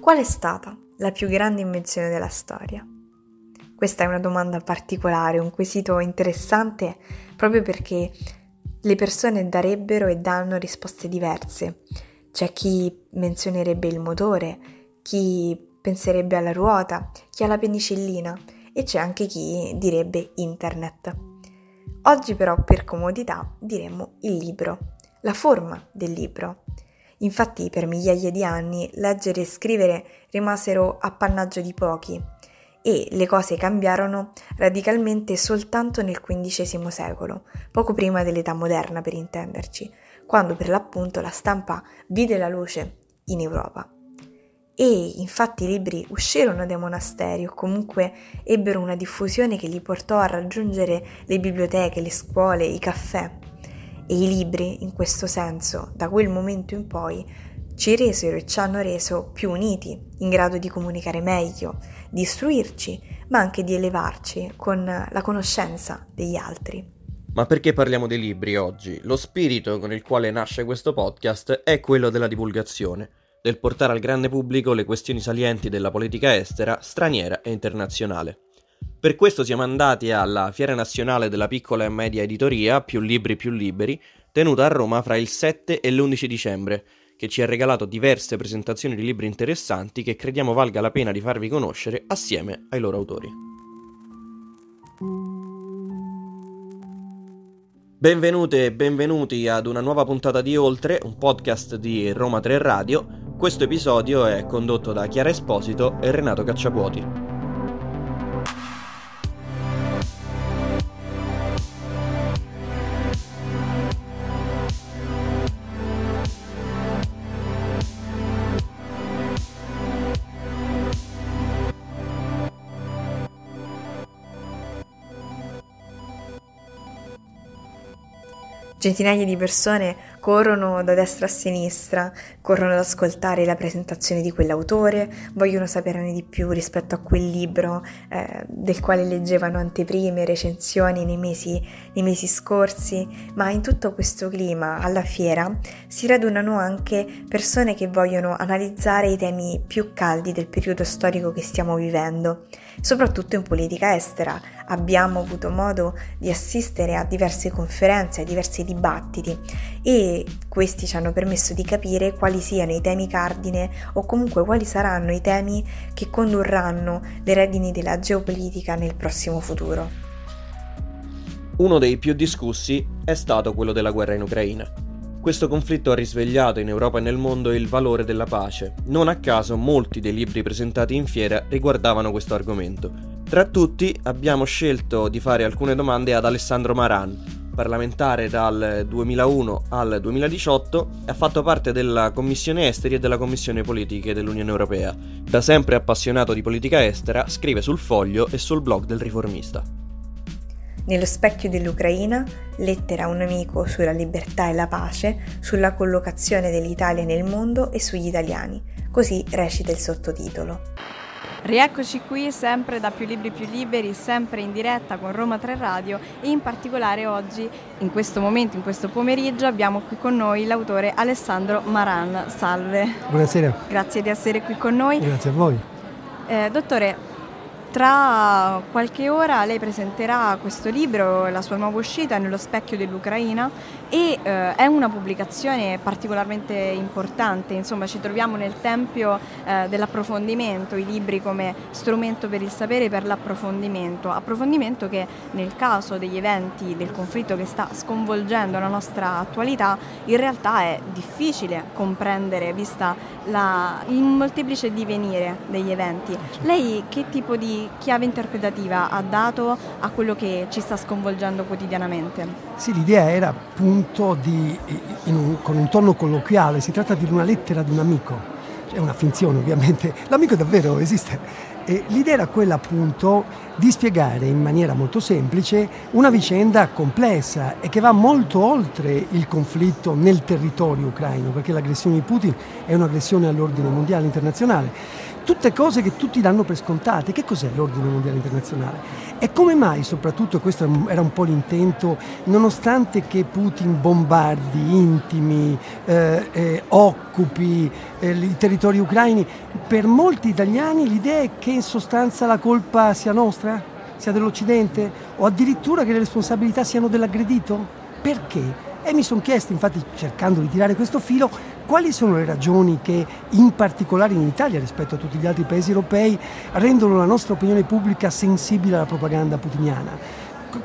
Qual è stata la più grande invenzione della storia? Questa è una domanda particolare, un quesito interessante proprio perché le persone darebbero e danno risposte diverse. C'è chi menzionerebbe il motore, chi penserebbe alla ruota, chi alla penicillina e c'è anche chi direbbe internet. Oggi però per comodità diremmo il libro, la forma del libro. Infatti per migliaia di anni leggere e scrivere rimasero appannaggio di pochi e le cose cambiarono radicalmente soltanto nel XV secolo, poco prima dell'età moderna per intenderci, quando per l'appunto la stampa vide la luce in Europa. E infatti i libri uscirono dai monasteri o comunque ebbero una diffusione che li portò a raggiungere le biblioteche, le scuole, i caffè. E i libri, in questo senso, da quel momento in poi, ci resero e ci hanno reso più uniti, in grado di comunicare meglio, di istruirci, ma anche di elevarci con la conoscenza degli altri. Ma perché parliamo dei libri oggi? Lo spirito con il quale nasce questo podcast è quello della divulgazione, del portare al grande pubblico le questioni salienti della politica estera, straniera e internazionale. Per questo siamo andati alla Fiera Nazionale della Piccola e Media Editoria, più libri più liberi, tenuta a Roma fra il 7 e l'11 dicembre, che ci ha regalato diverse presentazioni di libri interessanti che crediamo valga la pena di farvi conoscere assieme ai loro autori. Benvenute e benvenuti ad una nuova puntata di Oltre, un podcast di Roma 3 Radio. Questo episodio è condotto da Chiara Esposito e Renato Cacciapuoti. Centinaia di persone corrono da destra a sinistra, corrono ad ascoltare la presentazione di quell'autore, vogliono saperne di più rispetto a quel libro eh, del quale leggevano anteprime, recensioni nei mesi, nei mesi scorsi, ma in tutto questo clima alla fiera si radunano anche persone che vogliono analizzare i temi più caldi del periodo storico che stiamo vivendo, soprattutto in politica estera. Abbiamo avuto modo di assistere a diverse conferenze, a diversi dibattiti e questi ci hanno permesso di capire quali siano i temi cardine o comunque quali saranno i temi che condurranno le redini della geopolitica nel prossimo futuro. Uno dei più discussi è stato quello della guerra in Ucraina. Questo conflitto ha risvegliato in Europa e nel mondo il valore della pace. Non a caso molti dei libri presentati in fiera riguardavano questo argomento. Tra tutti abbiamo scelto di fare alcune domande ad Alessandro Maran, parlamentare dal 2001 al 2018 ha fatto parte della Commissione Esteri e della Commissione Politiche dell'Unione Europea. Da sempre appassionato di politica estera, scrive sul foglio e sul blog del riformista. Nello specchio dell'Ucraina, lettera a un amico sulla libertà e la pace, sulla collocazione dell'Italia nel mondo e sugli italiani. Così recita il sottotitolo. Rieccoci qui sempre da Più Libri Più Liberi, sempre in diretta con Roma 3 Radio e in particolare oggi, in questo momento, in questo pomeriggio, abbiamo qui con noi l'autore Alessandro Maran. Salve. Buonasera. Grazie di essere qui con noi. Grazie a voi. Eh, dottore, tra qualche ora lei presenterà questo libro, la sua nuova uscita, Nello specchio dell'Ucraina e eh, è una pubblicazione particolarmente importante, insomma ci troviamo nel tempio eh, dell'approfondimento, i libri come strumento per il sapere e per l'approfondimento, approfondimento che nel caso degli eventi del conflitto che sta sconvolgendo la nostra attualità in realtà è difficile comprendere vista la, il molteplice divenire degli eventi. Lei che tipo di chiave interpretativa ha dato a quello che ci sta sconvolgendo quotidianamente? Sì, l'idea era appunto di, un, con un tono colloquiale, si tratta di una lettera di un amico, è una finzione ovviamente, l'amico davvero esiste. E l'idea era quella appunto di spiegare in maniera molto semplice una vicenda complessa e che va molto oltre il conflitto nel territorio ucraino, perché l'aggressione di Putin è un'aggressione all'ordine mondiale internazionale tutte cose che tutti danno per scontate. Che cos'è l'ordine mondiale internazionale? E come mai, soprattutto, questo era un po' l'intento, nonostante che Putin bombardi, intimi, eh, eh, occupi eh, i territori ucraini, per molti italiani l'idea è che in sostanza la colpa sia nostra, sia dell'Occidente, o addirittura che le responsabilità siano dell'aggredito? Perché? E mi sono chiesto, infatti cercando di tirare questo filo, quali sono le ragioni che in particolare in Italia rispetto a tutti gli altri paesi europei rendono la nostra opinione pubblica sensibile alla propaganda putiniana?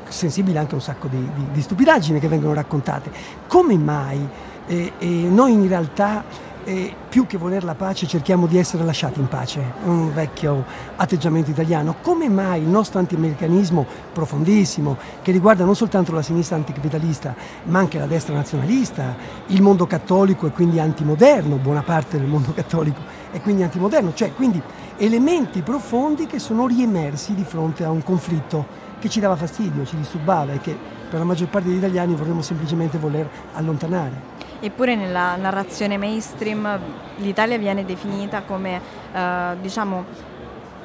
Sensibile anche a un sacco di, di, di stupidaggini che vengono raccontate. Come mai eh, eh, noi in realtà e più che voler la pace cerchiamo di essere lasciati in pace, è un vecchio atteggiamento italiano. Come mai il nostro antiamericanismo profondissimo, che riguarda non soltanto la sinistra anticapitalista, ma anche la destra nazionalista, il mondo cattolico e quindi antimoderno, buona parte del mondo cattolico e quindi antimoderno, cioè quindi elementi profondi che sono riemersi di fronte a un conflitto che ci dava fastidio, ci disturbava e che per la maggior parte degli italiani vorremmo semplicemente voler allontanare. Eppure nella narrazione mainstream l'Italia viene definita come eh, diciamo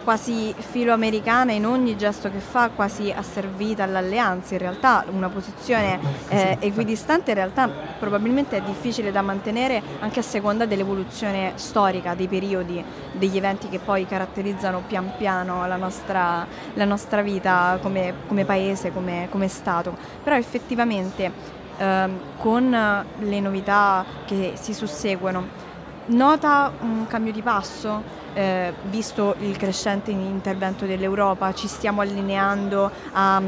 quasi filoamericana in ogni gesto che fa, quasi asservita all'alleanza. In realtà una posizione eh, equidistante in realtà probabilmente è difficile da mantenere anche a seconda dell'evoluzione storica, dei periodi, degli eventi che poi caratterizzano pian piano la nostra, la nostra vita come, come paese, come, come Stato. Però effettivamente ehm, con le novità che si susseguono. Nota un cambio di passo, eh, visto il crescente intervento dell'Europa, ci stiamo allineando a,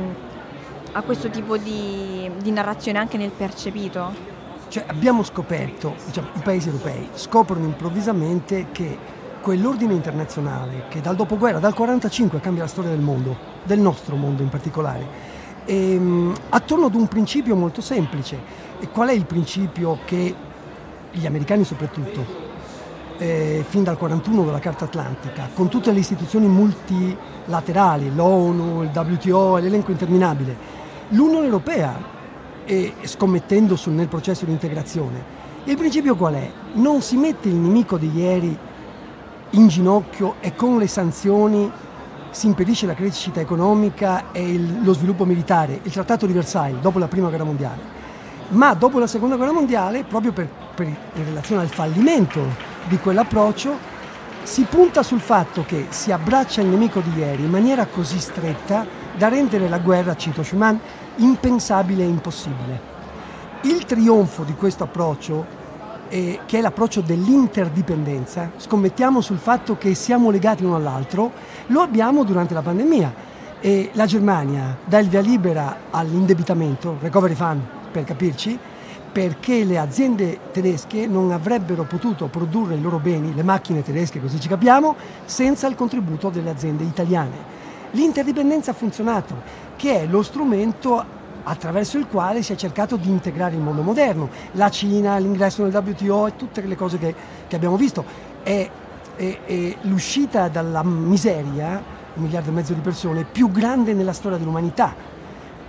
a questo tipo di, di, narrazione anche nel percepito? Cioè abbiamo scoperto, diciamo, i paesi europei scoprono improvvisamente che quell'ordine internazionale che dal dopoguerra, dal 1945 cambia la storia del mondo, del nostro mondo in particolare, ehm, attorno ad un principio molto semplice. E qual è il principio che gli americani soprattutto, eh, fin dal 41 della Carta Atlantica, con tutte le istituzioni multilaterali, l'ONU, il WTO, l'elenco interminabile, l'Unione Europea, e scommettendo sul, nel processo di integrazione, il principio qual è? Non si mette il nemico di ieri in ginocchio e con le sanzioni si impedisce la crescita economica e il, lo sviluppo militare, il Trattato di Versailles dopo la Prima Guerra Mondiale. Ma dopo la Seconda Guerra Mondiale, proprio per, per, in relazione al fallimento di quell'approccio, si punta sul fatto che si abbraccia il nemico di ieri in maniera così stretta da rendere la guerra, cito Schumann, impensabile e impossibile. Il trionfo di questo approccio eh, che è l'approccio dell'interdipendenza, scommettiamo sul fatto che siamo legati uno all'altro, lo abbiamo durante la pandemia. E la Germania dà il via libera all'indebitamento, recovery fund per capirci, perché le aziende tedesche non avrebbero potuto produrre i loro beni, le macchine tedesche, così ci capiamo, senza il contributo delle aziende italiane. L'interdipendenza ha funzionato, che è lo strumento attraverso il quale si è cercato di integrare il mondo moderno, la Cina, l'ingresso nel WTO e tutte le cose che, che abbiamo visto. È, è, è l'uscita dalla miseria, un miliardo e mezzo di persone, più grande nella storia dell'umanità.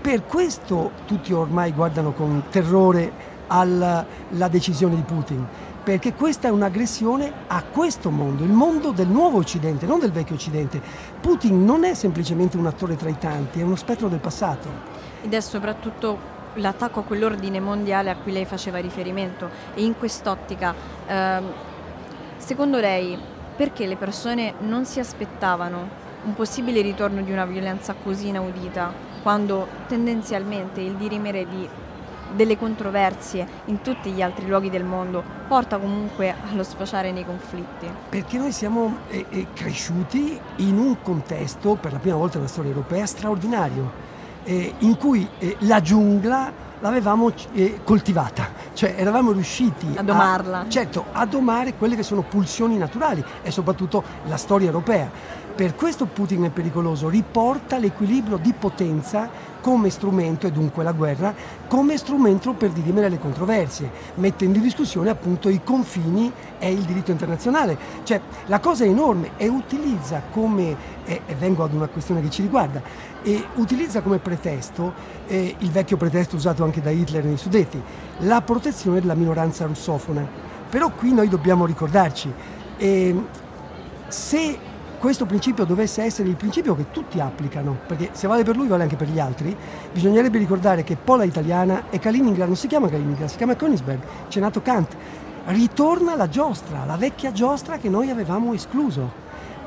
Per questo tutti ormai guardano con terrore alla decisione di Putin, perché questa è un'aggressione a questo mondo, il mondo del nuovo Occidente, non del vecchio Occidente. Putin non è semplicemente un attore tra i tanti, è uno spettro del passato ed è soprattutto l'attacco a quell'ordine mondiale a cui lei faceva riferimento e in quest'ottica, ehm, secondo lei, perché le persone non si aspettavano un possibile ritorno di una violenza così inaudita quando tendenzialmente il dirimere di delle controversie in tutti gli altri luoghi del mondo porta comunque allo sfociare nei conflitti. Perché noi siamo eh, eh, cresciuti in un contesto, per la prima volta nella storia europea, straordinario eh, in cui eh, la giungla l'avevamo eh, coltivata, cioè eravamo riusciti a domarla. A, certo, a domare quelle che sono pulsioni naturali e soprattutto la storia europea. Per questo Putin è pericoloso, riporta l'equilibrio di potenza come strumento, e dunque la guerra, come strumento per dirimere le controversie, mettendo in discussione appunto i confini e il diritto internazionale. Cioè la cosa è enorme e utilizza come, e, vengo ad una questione che ci riguarda, e utilizza come pretesto eh, il vecchio pretesto usato anche da Hitler nei Sudeti, la protezione della minoranza russofona. Però qui noi dobbiamo ricordarci, eh, se questo principio dovesse essere il principio che tutti applicano, perché se vale per lui vale anche per gli altri, bisognerebbe ricordare che Pola italiana e Kaliningrad non si chiama Kaliningrad, si chiama Königsberg, c'è nato Kant. Ritorna la giostra, la vecchia giostra che noi avevamo escluso.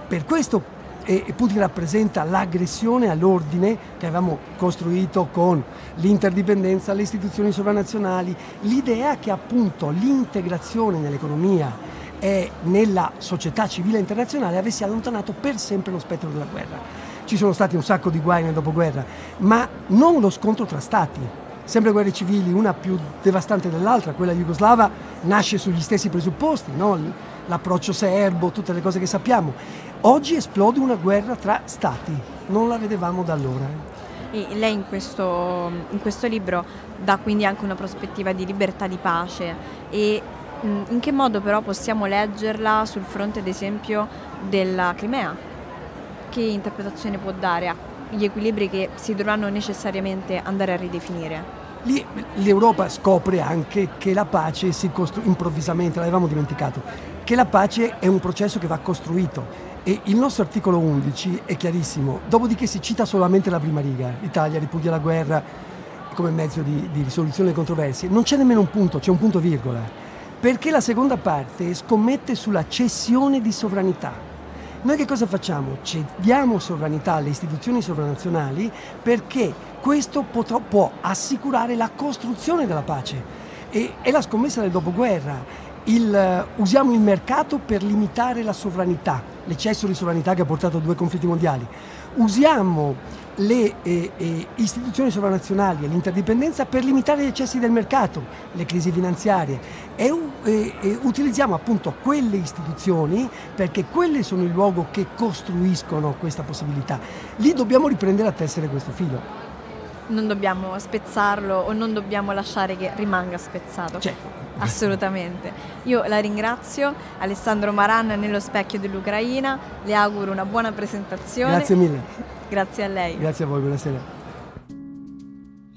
Per questo e Putin rappresenta l'aggressione all'ordine che avevamo costruito con l'interdipendenza, le istituzioni sovranazionali, l'idea che appunto l'integrazione nell'economia e nella società civile internazionale avesse allontanato per sempre lo spettro della guerra. Ci sono stati un sacco di guai nel dopoguerra, ma non lo scontro tra stati. Sempre guerre civili, una più devastante dell'altra, quella jugoslava nasce sugli stessi presupposti, no? l'approccio serbo, tutte le cose che sappiamo. Oggi esplode una guerra tra stati, non la vedevamo da allora. E lei in questo, in questo libro dà quindi anche una prospettiva di libertà, di pace e in che modo però possiamo leggerla sul fronte ad esempio della Crimea? Che interpretazione può dare agli equilibri che si dovranno necessariamente andare a ridefinire? Lì l'Europa scopre anche che la pace si costruisce improvvisamente, l'avevamo dimenticato, che la pace è un processo che va costruito e il nostro articolo 11 è chiarissimo, dopodiché si cita solamente la prima riga, l'Italia ripudia la guerra come mezzo di, di risoluzione delle controversie, non c'è nemmeno un punto, c'è un punto virgola perché la seconda parte scommette sulla cessione di sovranità. Noi che cosa facciamo? Cediamo sovranità alle istituzioni sovranazionali perché questo potrà, può assicurare la costruzione della pace. E, è la scommessa del dopoguerra. Il, uh, usiamo il mercato per limitare la sovranità, l'eccesso di sovranità che ha portato a due conflitti mondiali. Usiamo le eh, eh, istituzioni sovranazionali e l'interdipendenza per limitare gli eccessi del mercato, le crisi finanziarie e eh, utilizziamo appunto quelle istituzioni perché quelle sono il luogo che costruiscono questa possibilità. Lì dobbiamo riprendere a tessere questo filo. Non dobbiamo spezzarlo o non dobbiamo lasciare che rimanga spezzato. Certo. Assolutamente. Io la ringrazio, Alessandro Maran nello specchio dell'Ucraina, le auguro una buona presentazione. Grazie mille. Grazie a lei. Grazie a voi, buonasera.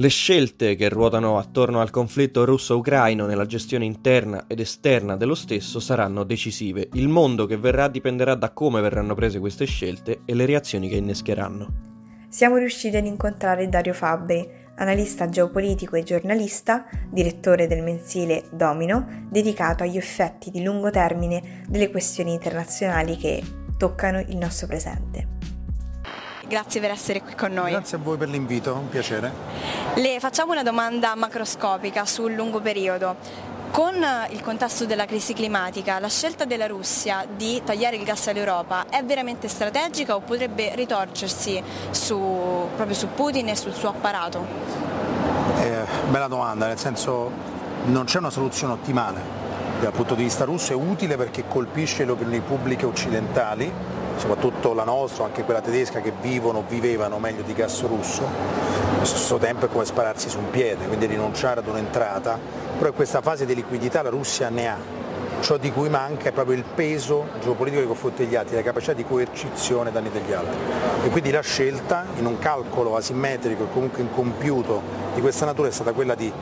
Le scelte che ruotano attorno al conflitto russo-ucraino nella gestione interna ed esterna dello stesso saranno decisive. Il mondo che verrà dipenderà da come verranno prese queste scelte e le reazioni che innescheranno. Siamo riusciti ad incontrare Dario Fabbri, analista geopolitico e giornalista, direttore del mensile Domino, dedicato agli effetti di lungo termine delle questioni internazionali che toccano il nostro presente. Grazie per essere qui con noi. Grazie a voi per l'invito, un piacere. Le facciamo una domanda macroscopica sul lungo periodo. Con il contesto della crisi climatica, la scelta della Russia di tagliare il gas all'Europa è veramente strategica o potrebbe ritorcersi su, proprio su Putin e sul suo apparato? Eh, bella domanda, nel senso non c'è una soluzione ottimale. Dal punto di vista russo è utile perché colpisce le opinioni pubbliche occidentali, soprattutto la nostra, anche quella tedesca, che vivono, vivevano meglio di gas russo, allo stesso tempo è come spararsi su un piede, quindi rinunciare ad un'entrata, però in questa fase di liquidità la Russia ne ha, ciò di cui manca è proprio il peso geopolitico nei confronti degli altri, la capacità di coercizione danni degli altri. E quindi la scelta, in un calcolo asimmetrico e comunque incompiuto di questa natura, è stata quella di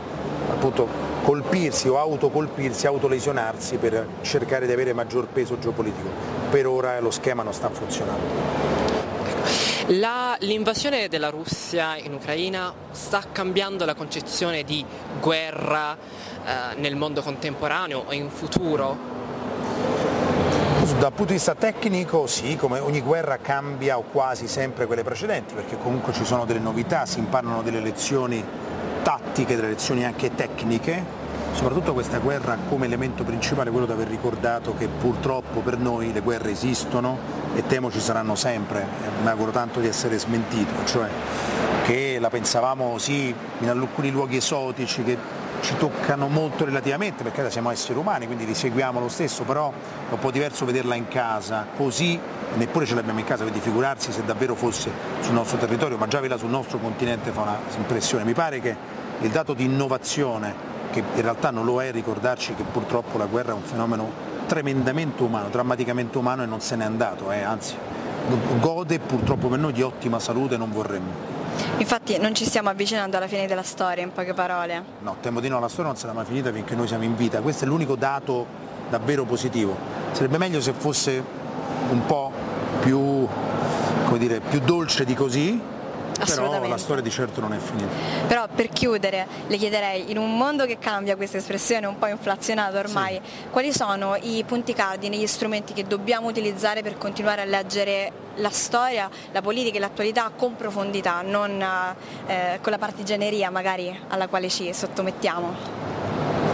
appunto colpirsi o autocolpirsi, autolesionarsi per cercare di avere maggior peso geopolitico. Per ora lo schema non sta funzionando. La, l'invasione della Russia in Ucraina sta cambiando la concezione di guerra eh, nel mondo contemporaneo o in futuro? Dal punto di vista tecnico sì, come ogni guerra cambia o quasi sempre quelle precedenti, perché comunque ci sono delle novità, si imparano delle lezioni tattiche, delle lezioni anche tecniche, soprattutto questa guerra come elemento principale quello di aver ricordato che purtroppo per noi le guerre esistono e temo ci saranno sempre, mi auguro tanto di essere smentito, cioè che la pensavamo sì in alcuni luoghi esotici che ci toccano molto relativamente perché siamo esseri umani, quindi li seguiamo lo stesso, però è un po' diverso vederla in casa, così neppure ce l'abbiamo in casa, quindi figurarsi se davvero fosse sul nostro territorio, ma già vederla sul nostro continente fa un'impressione. Mi pare che il dato di innovazione, che in realtà non lo è, ricordarci che purtroppo la guerra è un fenomeno tremendamente umano, drammaticamente umano e non se n'è andato, eh, anzi gode purtroppo per noi di ottima salute non vorremmo. Infatti non ci stiamo avvicinando alla fine della storia, in poche parole. No, temo di no, la storia non sarà mai finita finché noi siamo in vita, questo è l'unico dato davvero positivo. Sarebbe meglio se fosse un po' più, dire, più dolce di così, però la storia di certo non è finita. Però per chiudere le chiederei, in un mondo che cambia questa espressione un po' inflazionata ormai, sì. quali sono i punti cardini, gli strumenti che dobbiamo utilizzare per continuare a leggere la storia, la politica e l'attualità con profondità, non eh, con la partigianeria magari alla quale ci sottomettiamo?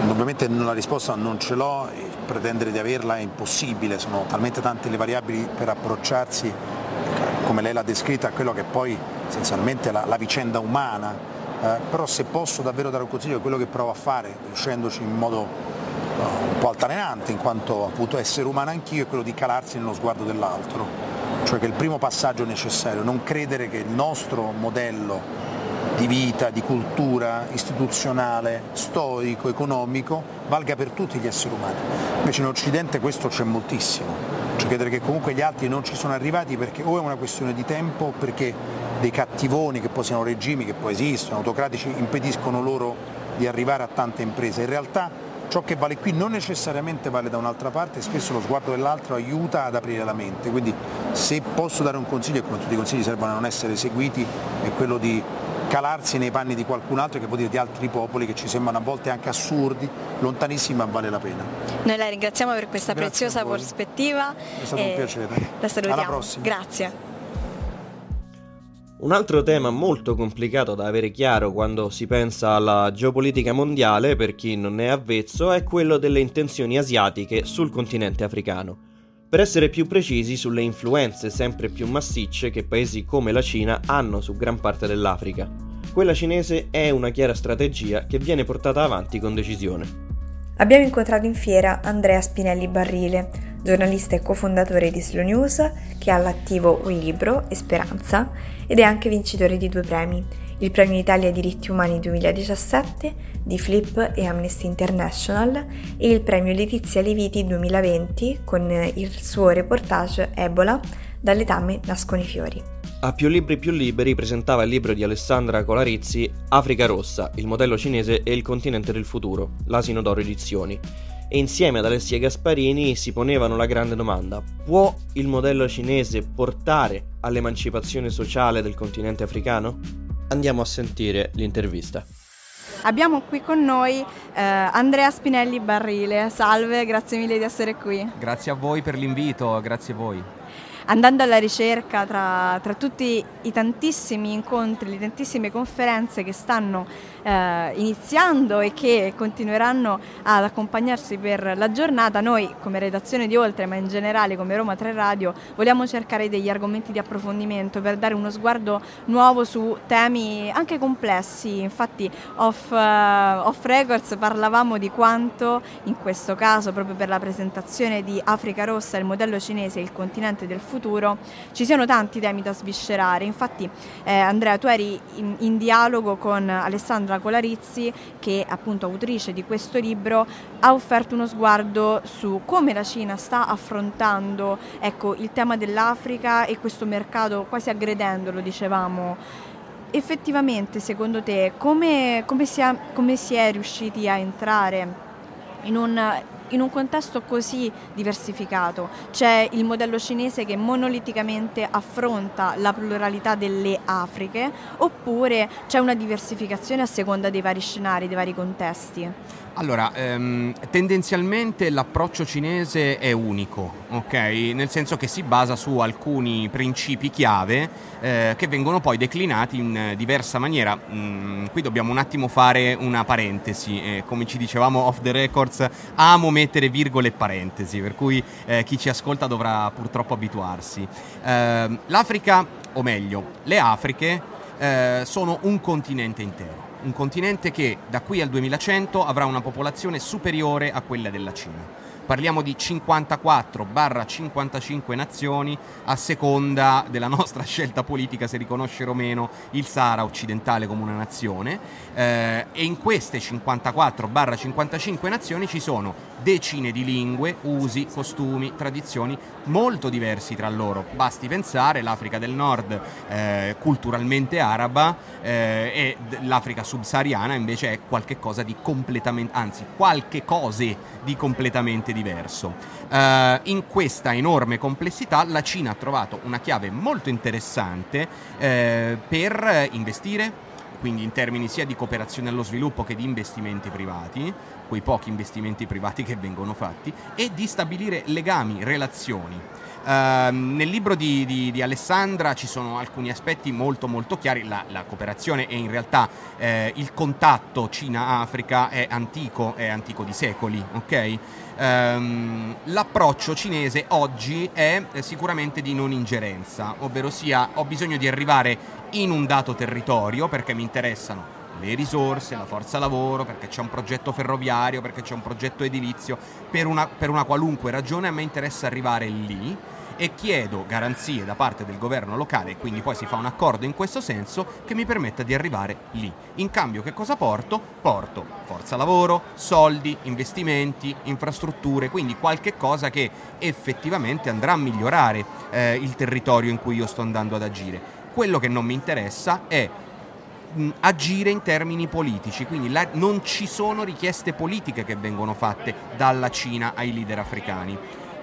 Ovviamente la risposta non ce l'ho, pretendere di averla è impossibile, sono talmente tante le variabili per approcciarsi, come lei l'ha descritta, a quello che poi essenzialmente la, la vicenda umana, eh, però se posso davvero dare un consiglio è quello che provo a fare, riuscendoci in modo uh, un po' altalenante in quanto appunto essere umano anch'io, è quello di calarsi nello sguardo dell'altro, cioè che il primo passaggio è necessario, non credere che il nostro modello di vita, di cultura istituzionale, storico, economico, valga per tutti gli esseri umani. Invece in Occidente questo c'è moltissimo, cioè credere che comunque gli altri non ci sono arrivati perché o è una questione di tempo, perché dei cattivoni che poi siano regimi che poi esistono, autocratici, impediscono loro di arrivare a tante imprese. In realtà ciò che vale qui non necessariamente vale da un'altra parte, spesso lo sguardo dell'altro aiuta ad aprire la mente, quindi se posso dare un consiglio, e come tutti i consigli servono a non essere seguiti, è quello di calarsi nei panni di qualcun altro che può dire di altri popoli che ci sembrano a volte anche assurdi, lontanissimi ma vale la pena. Noi la ringraziamo per questa Grazie preziosa prospettiva. È stato un piacere. La salutiamo. Alla prossima. Grazie. Un altro tema molto complicato da avere chiaro quando si pensa alla geopolitica mondiale, per chi non è avvezzo, è quello delle intenzioni asiatiche sul continente africano. Per essere più precisi sulle influenze sempre più massicce che paesi come la Cina hanno su gran parte dell'Africa. Quella cinese è una chiara strategia che viene portata avanti con decisione. Abbiamo incontrato in fiera Andrea Spinelli Barrile, giornalista e cofondatore di Slow News, che ha all'attivo un libro, Esperanza, ed è anche vincitore di due premi, il Premio Italia Diritti Umani 2017 di Flip e Amnesty International e il Premio Letizia Leviti 2020 con il suo reportage Ebola, dalle tame nascono i fiori. A Più Libri Più Liberi presentava il libro di Alessandra Colarizzi Africa Rossa, il modello cinese e il continente del futuro, l'Asino d'Oro Edizioni. E insieme ad Alessia Gasparini si ponevano la grande domanda: può il modello cinese portare all'emancipazione sociale del continente africano? Andiamo a sentire l'intervista. Abbiamo qui con noi eh, Andrea Spinelli Barrile. Salve, grazie mille di essere qui. Grazie a voi per l'invito, grazie a voi andando alla ricerca tra, tra, tutti i tantissimi incontri, le tantissime conferenze che stanno eh, iniziando e che continueranno ad accompagnarsi per la giornata, noi come redazione di Oltre, ma in generale come Roma 3 Radio, vogliamo cercare degli argomenti di approfondimento per dare uno sguardo nuovo su temi anche complessi. Infatti off, uh, off records parlavamo di quanto in questo caso, proprio per la presentazione di Africa Rossa, il modello cinese il continente del futuro, ci siano tanti temi da sviscerare. Infatti eh, Andrea, tu eri in, in dialogo con Alessandro Alessandra Colarizzi, che è appunto autrice di questo libro, ha offerto uno sguardo su come la Cina sta affrontando ecco, il tema dell'Africa e questo mercato quasi aggredendolo, dicevamo. Effettivamente, secondo te, come, come, si, è, come si è riusciti a entrare in un in un contesto così diversificato c'è il modello cinese che monoliticamente affronta la pluralità delle Afriche oppure c'è una diversificazione a seconda dei vari scenari, dei vari contesti? Allora, ehm, tendenzialmente l'approccio cinese è unico, ok? Nel senso che si basa su alcuni principi chiave eh, che vengono poi declinati in diversa maniera. Mm, qui dobbiamo un attimo fare una parentesi, eh, come ci dicevamo off the records, amo mettere virgole e parentesi, per cui eh, chi ci ascolta dovrà purtroppo abituarsi. Ehm, L'Africa, o meglio, le Afriche eh, sono un continente intero un continente che da qui al 2100 avrà una popolazione superiore a quella della Cina. Parliamo di 54-55 nazioni a seconda della nostra scelta politica se riconoscere o meno il Sahara occidentale come una nazione eh, e in queste 54-55 nazioni ci sono decine di lingue, usi, costumi, tradizioni molto diversi tra loro. Basti pensare l'Africa del Nord eh, culturalmente araba eh, e l'Africa subsahariana invece è qualche cosa di completamente, anzi qualche cose di completamente diverso. Uh, in questa enorme complessità la Cina ha trovato una chiave molto interessante eh, per investire, quindi in termini sia di cooperazione allo sviluppo che di investimenti privati, quei pochi investimenti privati che vengono fatti, e di stabilire legami, relazioni. Uh, nel libro di, di, di, Alessandra ci sono alcuni aspetti molto molto chiari, la, la cooperazione e in realtà eh, il contatto Cina-Africa è antico, è antico di secoli, ok? Um, l'approccio cinese oggi è sicuramente di non ingerenza, ovvero sia ho bisogno di arrivare in un dato territorio perché mi interessano le risorse, la forza lavoro, perché c'è un progetto ferroviario, perché c'è un progetto edilizio, per una, per una qualunque ragione a me interessa arrivare lì e chiedo garanzie da parte del governo locale, quindi poi si fa un accordo in questo senso che mi permetta di arrivare lì. In cambio che cosa porto? Porto forza lavoro, soldi, investimenti, infrastrutture, quindi qualche cosa che effettivamente andrà a migliorare eh, il territorio in cui io sto andando ad agire. Quello che non mi interessa è agire in termini politici, quindi la, non ci sono richieste politiche che vengono fatte dalla Cina ai leader africani.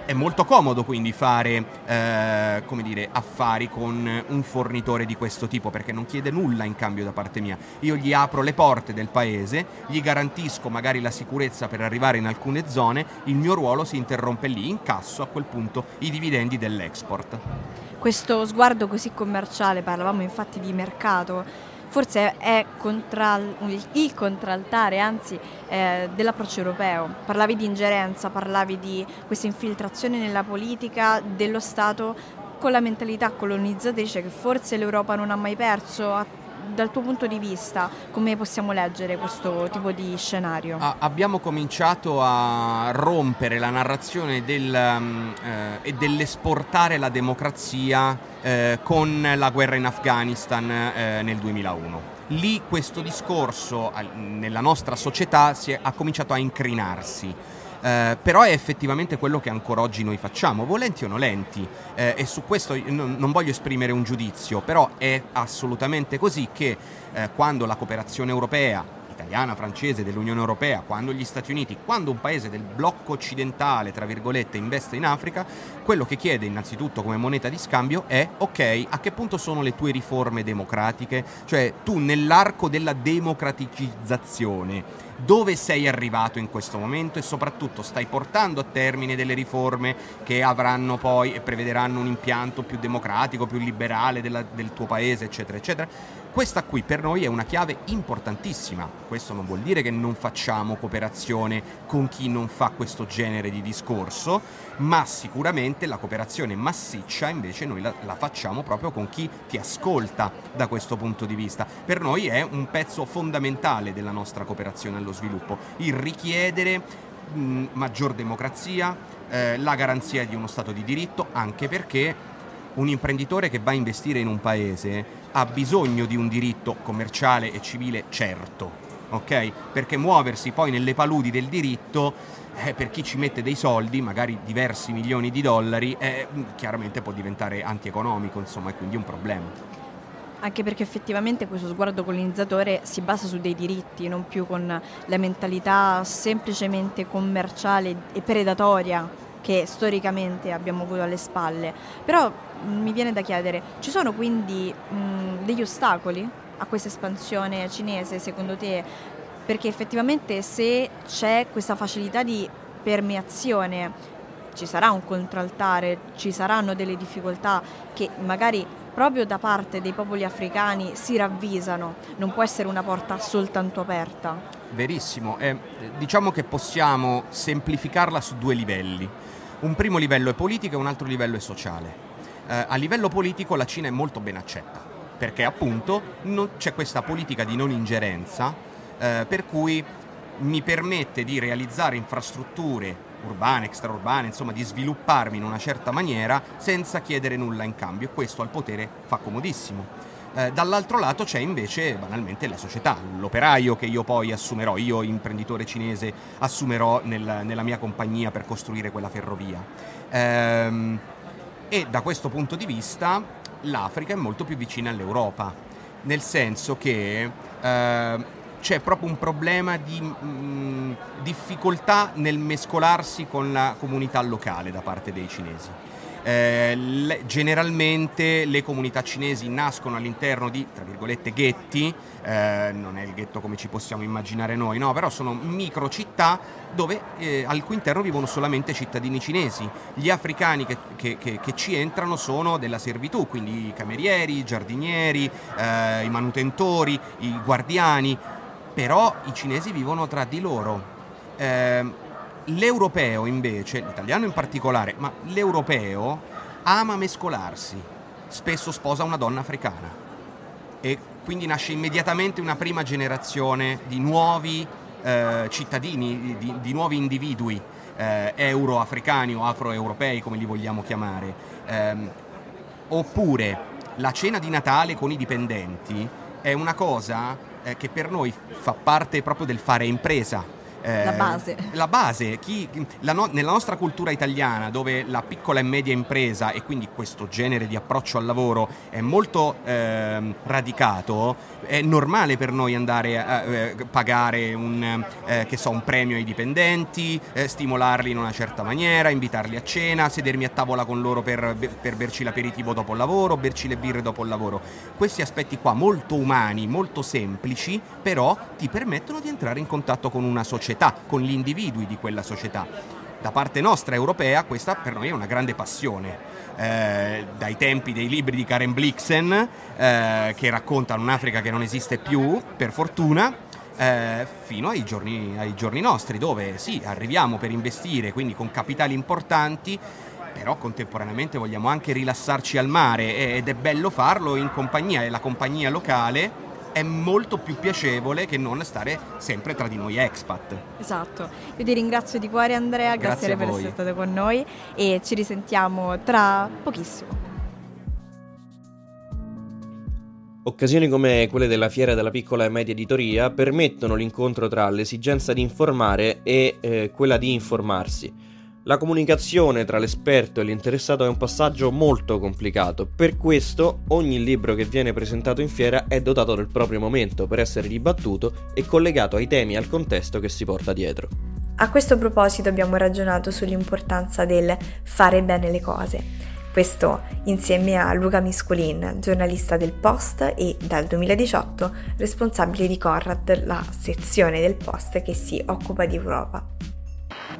È molto comodo quindi fare eh, dire, affari con un fornitore di questo tipo perché non chiede nulla in cambio da parte mia. Io gli apro le porte del paese, gli garantisco magari la sicurezza per arrivare in alcune zone, il mio ruolo si interrompe lì, incasso a quel punto i dividendi dell'export. Questo sguardo così commerciale, parlavamo infatti di mercato, forse è contral, il contraltare, anzi, eh, dell'approccio europeo. Parlavi di ingerenza, parlavi di questa infiltrazione nella politica dello Stato con la mentalità colonizzatrice che forse l'Europa non ha mai perso. Dal tuo punto di vista, come possiamo leggere questo tipo di scenario? Ah, abbiamo cominciato a rompere la narrazione del, um, eh, e dell'esportare la democrazia eh, con la guerra in Afghanistan eh, nel 2001. Lì questo discorso nella nostra società è, ha cominciato a incrinarsi. Eh, però è effettivamente quello che ancora oggi noi facciamo, volenti o nolenti, eh, e su questo non, non, voglio esprimere un giudizio, però è assolutamente così che eh, quando la cooperazione europea italiana, francese, dell'Unione Europea, quando gli Stati Uniti, quando un paese del blocco occidentale, tra virgolette, investe in Africa, quello che chiede innanzitutto come moneta di scambio è ok, a che punto sono le tue riforme democratiche? Cioè tu nell'arco della democraticizzazione dove sei arrivato in questo momento e soprattutto stai portando a termine delle riforme che avranno poi e prevederanno un impianto più democratico, più liberale della, del tuo paese, eccetera, eccetera questa qui per noi è una chiave importantissima. Questo non vuol dire che non facciamo cooperazione con chi non fa questo genere di discorso, ma sicuramente la cooperazione massiccia invece noi la, la facciamo proprio con chi ti ascolta da questo punto di vista. Per noi è un pezzo fondamentale della nostra cooperazione allo sviluppo, il richiedere mh, maggior democrazia, eh, la garanzia di uno Stato di diritto, anche perché un imprenditore che va a investire in un paese ha bisogno di un diritto commerciale e civile certo, ok? Perché muoversi poi nelle paludi del diritto, eh, per chi ci mette dei soldi, magari diversi milioni di dollari, eh, chiaramente può diventare antieconomico, insomma, è quindi un problema. Anche perché effettivamente questo sguardo colonizzatore si basa su dei diritti, non più con la mentalità semplicemente commerciale e predatoria che storicamente abbiamo avuto alle spalle. Però mi viene da chiedere, ci sono quindi mh, degli ostacoli a questa espansione cinese secondo te? Perché effettivamente se c'è questa facilità di permeazione ci sarà un contraltare, ci saranno delle difficoltà che magari proprio da parte dei popoli africani si ravvisano, non può essere una porta soltanto aperta. Verissimo, eh, diciamo che possiamo semplificarla su due livelli. Un primo livello è politico e un altro livello è sociale. Eh, a livello politico la Cina è molto ben accetta, perché appunto non, c'è questa politica di non ingerenza, eh, per cui mi permette di realizzare infrastrutture urbane, extraurbane, insomma di svilupparmi in una certa maniera senza chiedere nulla in cambio e questo al potere fa comodissimo. Eh, dall'altro lato c'è invece banalmente la società, l'operaio che io poi assumerò, io imprenditore cinese assumerò nel, nella mia compagnia per costruire quella ferrovia. Ehm, e da questo punto di vista l'Africa è molto più vicina all'Europa, nel senso che eh, c'è proprio un problema di mh, mm, difficoltà nel mescolarsi con la comunità locale da parte dei cinesi. Eh, le, generalmente le comunità cinesi nascono all'interno di, tra virgolette, ghetti, eh, non è il ghetto come ci possiamo immaginare noi, no, però sono micro città dove eh, al cui interno vivono solamente cittadini cinesi. Gli africani che, che, che, che ci entrano sono della servitù, quindi i camerieri, i giardinieri, eh, i manutentori, i guardiani, però i cinesi vivono tra di loro. L'europeo invece, l'italiano in particolare, ma l'europeo ama mescolarsi, spesso sposa una donna africana. E quindi nasce immediatamente una prima generazione di nuovi eh, cittadini, di, di, nuovi individui eh, euro-africani o afro-europei come li vogliamo chiamare. Eh, oppure la cena di Natale con i dipendenti è una cosa eh, che per noi fa parte proprio del fare impresa eh, la base. La base, chi, la no, nella nostra cultura italiana dove la piccola e media impresa e quindi questo genere di approccio al lavoro è molto eh, radicato, è normale per noi andare a eh, pagare un, eh, so, un, premio ai dipendenti, eh, stimolarli in una certa maniera, invitarli a cena, sedermi a tavola con loro per, per berci l'aperitivo dopo il lavoro, berci le birre dopo il lavoro. Questi aspetti qua molto umani, molto semplici, però ti permettono di entrare in contatto con una società società, con gli individui di quella società. Da parte nostra europea questa per noi è una grande passione. Eh, dai tempi dei libri di Karen Blixen eh, che raccontano un'Africa che non esiste più, per fortuna, eh, fino ai giorni, ai giorni nostri, dove sì, arriviamo per investire, quindi con capitali importanti, però contemporaneamente vogliamo anche rilassarci al mare ed è bello farlo in compagnia, è la compagnia locale è molto più piacevole che non stare sempre tra di noi expat. Esatto, io ti ringrazio di cuore Andrea, grazie, grazie per essere stato con noi e ci risentiamo tra pochissimo. Occasioni come quelle della fiera della piccola e media editoria permettono l'incontro tra l'esigenza di informare e eh, quella di informarsi la comunicazione tra l'esperto e l'interessato è un passaggio molto complicato, per questo ogni libro che viene presentato in fiera è dotato del proprio momento per essere dibattuto e collegato ai temi e al contesto che si porta dietro. A questo proposito abbiamo ragionato sull'importanza del fare bene le cose. Questo insieme a Luca Miscolin, giornalista del Post e dal 2018 responsabile di Conrad, la sezione del Post che si occupa di Europa.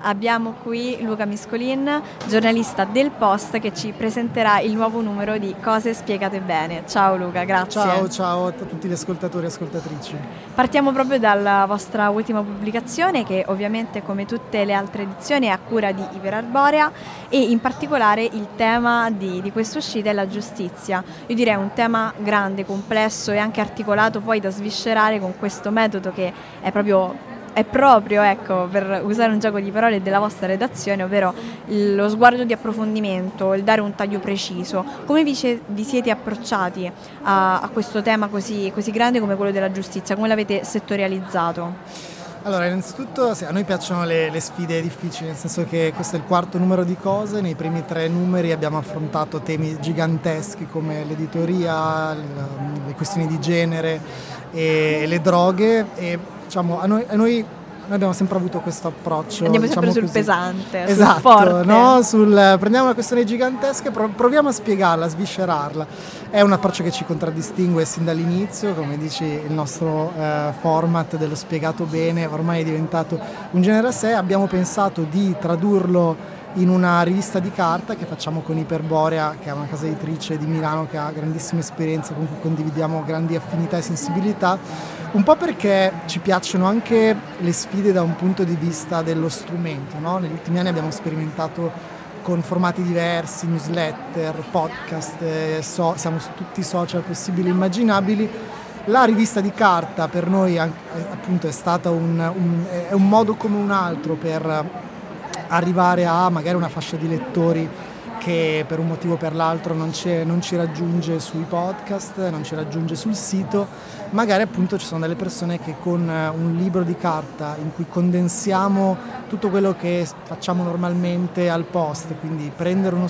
Abbiamo qui Luca Miscolin, giornalista del Post, che ci presenterà il nuovo numero di Cose spiegate bene. Ciao Luca, grazie. Ciao, ciao a tutti gli ascoltatori e ascoltatrici. Partiamo proprio dalla vostra ultima pubblicazione, che ovviamente come tutte le altre edizioni è a cura di Iperarborea e in particolare il tema di, di questa uscita è la giustizia. Io direi un tema grande, complesso e anche articolato poi da sviscerare con questo metodo che è proprio è proprio, ecco, per usare un gioco di parole della vostra redazione, ovvero lo sguardo di approfondimento, il dare un taglio preciso. Come vi, siete approcciati a, a questo tema così, così, grande come quello della giustizia? Come l'avete settorializzato? Allora, innanzitutto a noi piacciono le, le, sfide difficili, nel senso che questo è il quarto numero di cose, nei primi tre numeri abbiamo affrontato temi giganteschi come l'editoria, le, le questioni di genere e le droghe e diciamo, a noi, a noi noi abbiamo sempre avuto questo approccio. Andiamo diciamo sempre sul così. pesante, esatto, sul forte. No? Sul, prendiamo una questione gigantesca e proviamo a spiegarla, a sviscerarla. È un approccio che ci contraddistingue sin dall'inizio, come dici il nostro eh, format dello spiegato bene ormai è diventato un genere a sé. Abbiamo pensato di tradurlo in una rivista di carta che facciamo con Iperborea, che è una casa editrice di Milano che ha grandissime esperienze, con cui condividiamo grandi affinità e sensibilità, un po' perché ci piacciono anche le sfide da un punto di vista dello strumento. No? Negli ultimi anni abbiamo sperimentato con formati diversi, newsletter, podcast, eh, so, siamo su tutti i social possibili e immaginabili. La rivista di carta per noi appunto è stata un, un, è un modo come un altro per arrivare a magari una fascia di lettori che per un motivo o per l'altro non, non, ci raggiunge sui podcast, non ci raggiunge sul sito, magari appunto ci sono delle persone che con eh, un libro di carta in cui condensiamo tutto quello che facciamo normalmente al post, quindi prendere uno,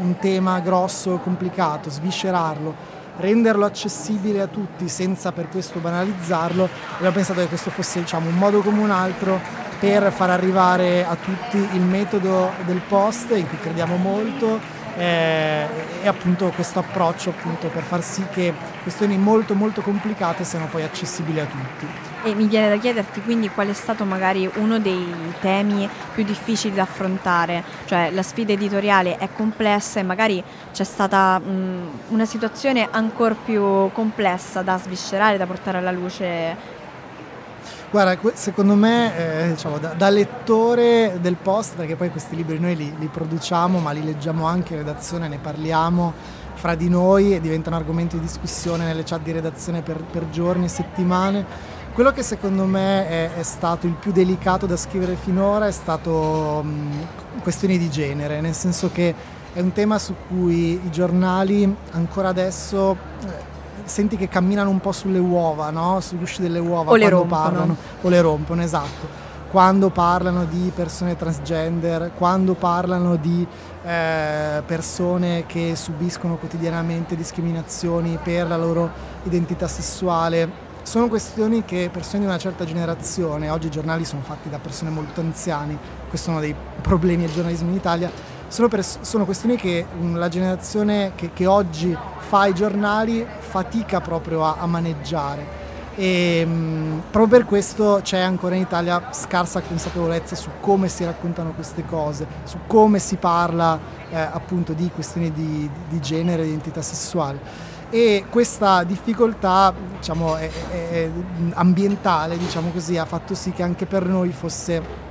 un tema grosso, complicato, sviscerarlo, renderlo accessibile a tutti senza per questo banalizzarlo, abbiamo pensato che questo fosse diciamo, un modo come un altro per far arrivare a tutti il metodo del post in cui crediamo molto eh, e appunto questo approccio appunto per far sì che questioni molto molto complicate siano poi accessibili a tutti. E mi viene da chiederti quindi qual è stato magari uno dei temi più difficili da affrontare, cioè la sfida editoriale è complessa e magari c'è stata mh, una situazione ancora più complessa da sviscerare, da portare alla luce Guarda, secondo me, eh, diciamo, da, da, lettore del post, perché poi questi libri noi li, li, produciamo, ma li leggiamo anche in redazione, ne parliamo fra di noi e diventano argomenti di discussione nelle chat di redazione per, per giorni e settimane. Quello che secondo me è, è, stato il più delicato da scrivere finora è stato mh, questioni di genere, nel senso che è un tema su cui i giornali ancora adesso eh, senti che camminano un po' sulle uova, no? sull'uscio delle uova o quando rompono. parlano, o le rompono, esatto. Quando parlano di persone transgender, quando parlano di eh, persone che subiscono quotidianamente discriminazioni per la loro identità sessuale, sono questioni che persone di una certa generazione, oggi i giornali sono fatti da persone molto anziane, questo è uno dei problemi del giornalismo in Italia, sono, pers- sono questioni che la generazione che, che oggi fa i giornali fatica proprio a, a maneggiare. E mh, proprio per questo c'è ancora in Italia scarsa consapevolezza su come si raccontano queste cose, su come si parla eh, appunto di questioni di, di genere, di identità sessuale e questa difficoltà diciamo, è, è ambientale diciamo così, ha fatto sì che anche per noi fosse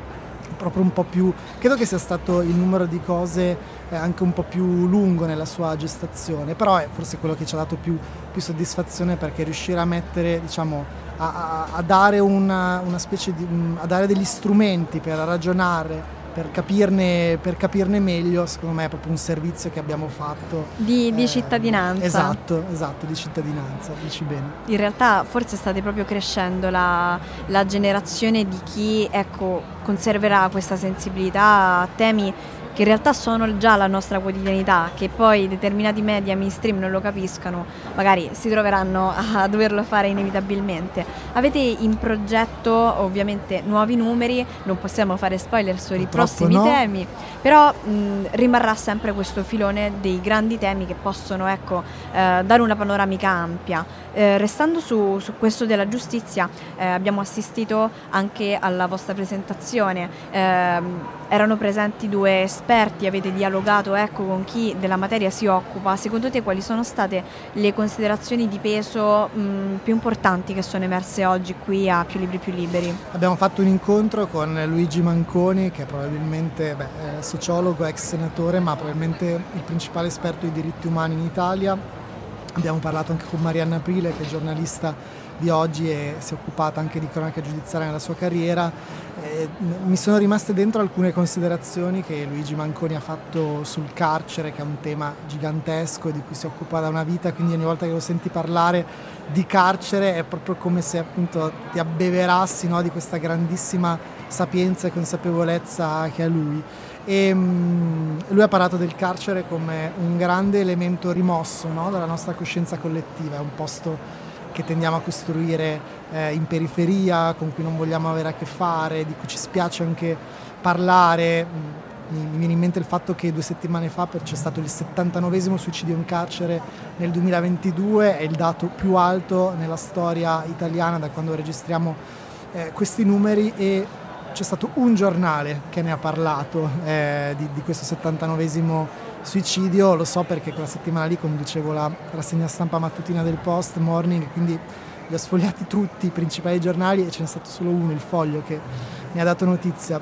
proprio un po' più, credo che sia stato il numero di cose eh, anche un po' più lungo nella sua gestazione, però è forse quello che ci ha dato più, più soddisfazione perché riuscire a mettere, diciamo, a, a, a dare una, una specie di, a dare degli strumenti per ragionare per capirne, per capirne, meglio, secondo me è proprio un servizio che abbiamo fatto. Di, di eh, cittadinanza. Esatto, esatto, di cittadinanza, dici bene. In realtà forse state proprio crescendo la, la generazione di chi ecco, conserverà questa sensibilità a temi che in realtà sono già la nostra quotidianità, che poi determinati media mainstream non lo capiscano, magari si troveranno a doverlo fare inevitabilmente. Avete in progetto ovviamente nuovi numeri, non possiamo fare spoiler sui prossimi no. temi, però mh, rimarrà sempre questo filone dei grandi temi che possono ecco, eh, dare una panoramica ampia. Eh, restando su, su, questo della giustizia, eh, abbiamo assistito anche alla vostra presentazione, ehm, erano presenti due esperti avete dialogato ecco, con chi della materia si occupa, secondo te quali sono state le considerazioni di peso mh, più importanti che sono emerse oggi qui a Più Libri Più Liberi? Abbiamo fatto un incontro con Luigi Manconi, che è probabilmente beh, è sociologo, ex senatore, ma probabilmente il principale esperto di diritti umani in Italia. Abbiamo parlato anche con Marianna Aprile, che è giornalista di oggi e si è occupata anche di cronaca giudiziaria nella sua carriera. Eh, mi sono rimaste dentro alcune considerazioni che Luigi Manconi ha fatto sul carcere, che è un tema gigantesco di cui si occupa da una vita, quindi ogni volta che lo senti parlare di carcere è proprio come se appunto ti abbeverassi no, di questa grandissima sapienza e consapevolezza che ha lui. E, um, lui ha parlato del carcere come un grande elemento rimosso no, dalla nostra coscienza collettiva, è un posto che tendiamo a costruire eh, in periferia, con cui non vogliamo avere a che fare, di cui ci spiace anche parlare. Mi, mi viene in mente il fatto che due settimane fa c'è stato il 79 suicidio in carcere nel 2022, è il dato più alto nella storia italiana da quando registriamo eh, questi numeri e c'è stato un giornale che ne ha parlato eh, di, di, questo 79 suicidio, lo so perché quella settimana lì conducevo la rassegna stampa mattutina del Post Morning, quindi li ho sfogliati tutti i principali giornali e ce n'è stato solo uno, il Foglio, che mi ha dato notizia.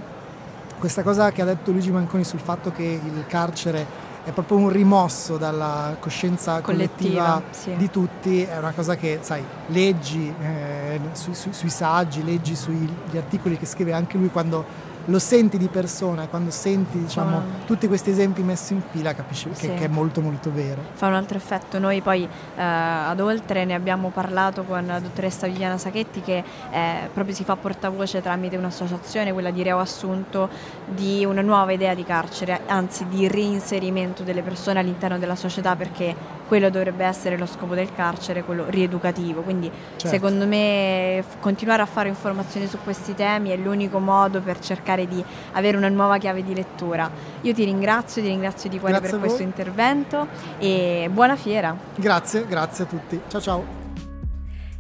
Questa cosa che ha detto Luigi Manconi sul fatto che il carcere è proprio un rimosso dalla coscienza collettiva, collettiva sì. di tutti, è una cosa che, sai, leggi eh, su, su, sui saggi, leggi sugli articoli che scrive anche lui quando lo senti di persona, quando senti diciamo, tutti questi esempi messi in fila capisci sì. che, che, è molto molto vero. Fa un altro effetto, noi poi eh, ad oltre ne abbiamo parlato con la dottoressa Viviana Sachetti che eh, proprio si fa portavoce tramite un'associazione, quella di Reo Assunto, di una nuova idea di carcere, anzi di reinserimento delle persone all'interno della società perché quello dovrebbe essere lo scopo del carcere, quello rieducativo. Quindi Certo. secondo me continuare a fare informazioni su questi temi è l'unico modo per cercare di avere una nuova chiave di lettura. Io ti ringrazio, ti ringrazio di cuore Grazie per questo intervento e buona fiera. Grazie, grazie a tutti. Ciao ciao.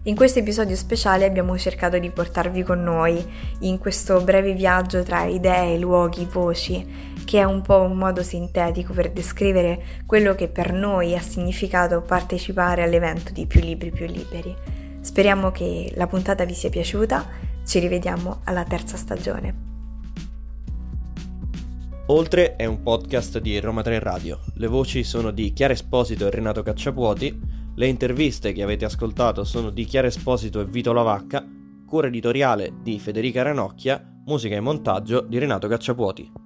In questo episodio speciale abbiamo cercato di portarvi con noi in questo breve viaggio tra idee, luoghi, voci, che è un po' un modo sintetico per descrivere quello che per noi ha significato partecipare all'evento di Più Libri Più Liberi. Speriamo che la puntata vi sia piaciuta, ci rivediamo alla terza stagione. Oltre è un podcast di Roma 3 Radio. Le voci sono di Chiara Esposito e Renato Cacciapuoti. Le interviste che avete ascoltato sono di Chiara Esposito e Vito Lavacca. Cura editoriale di Federica Ranocchia. Musica e montaggio di Renato Cacciapuoti.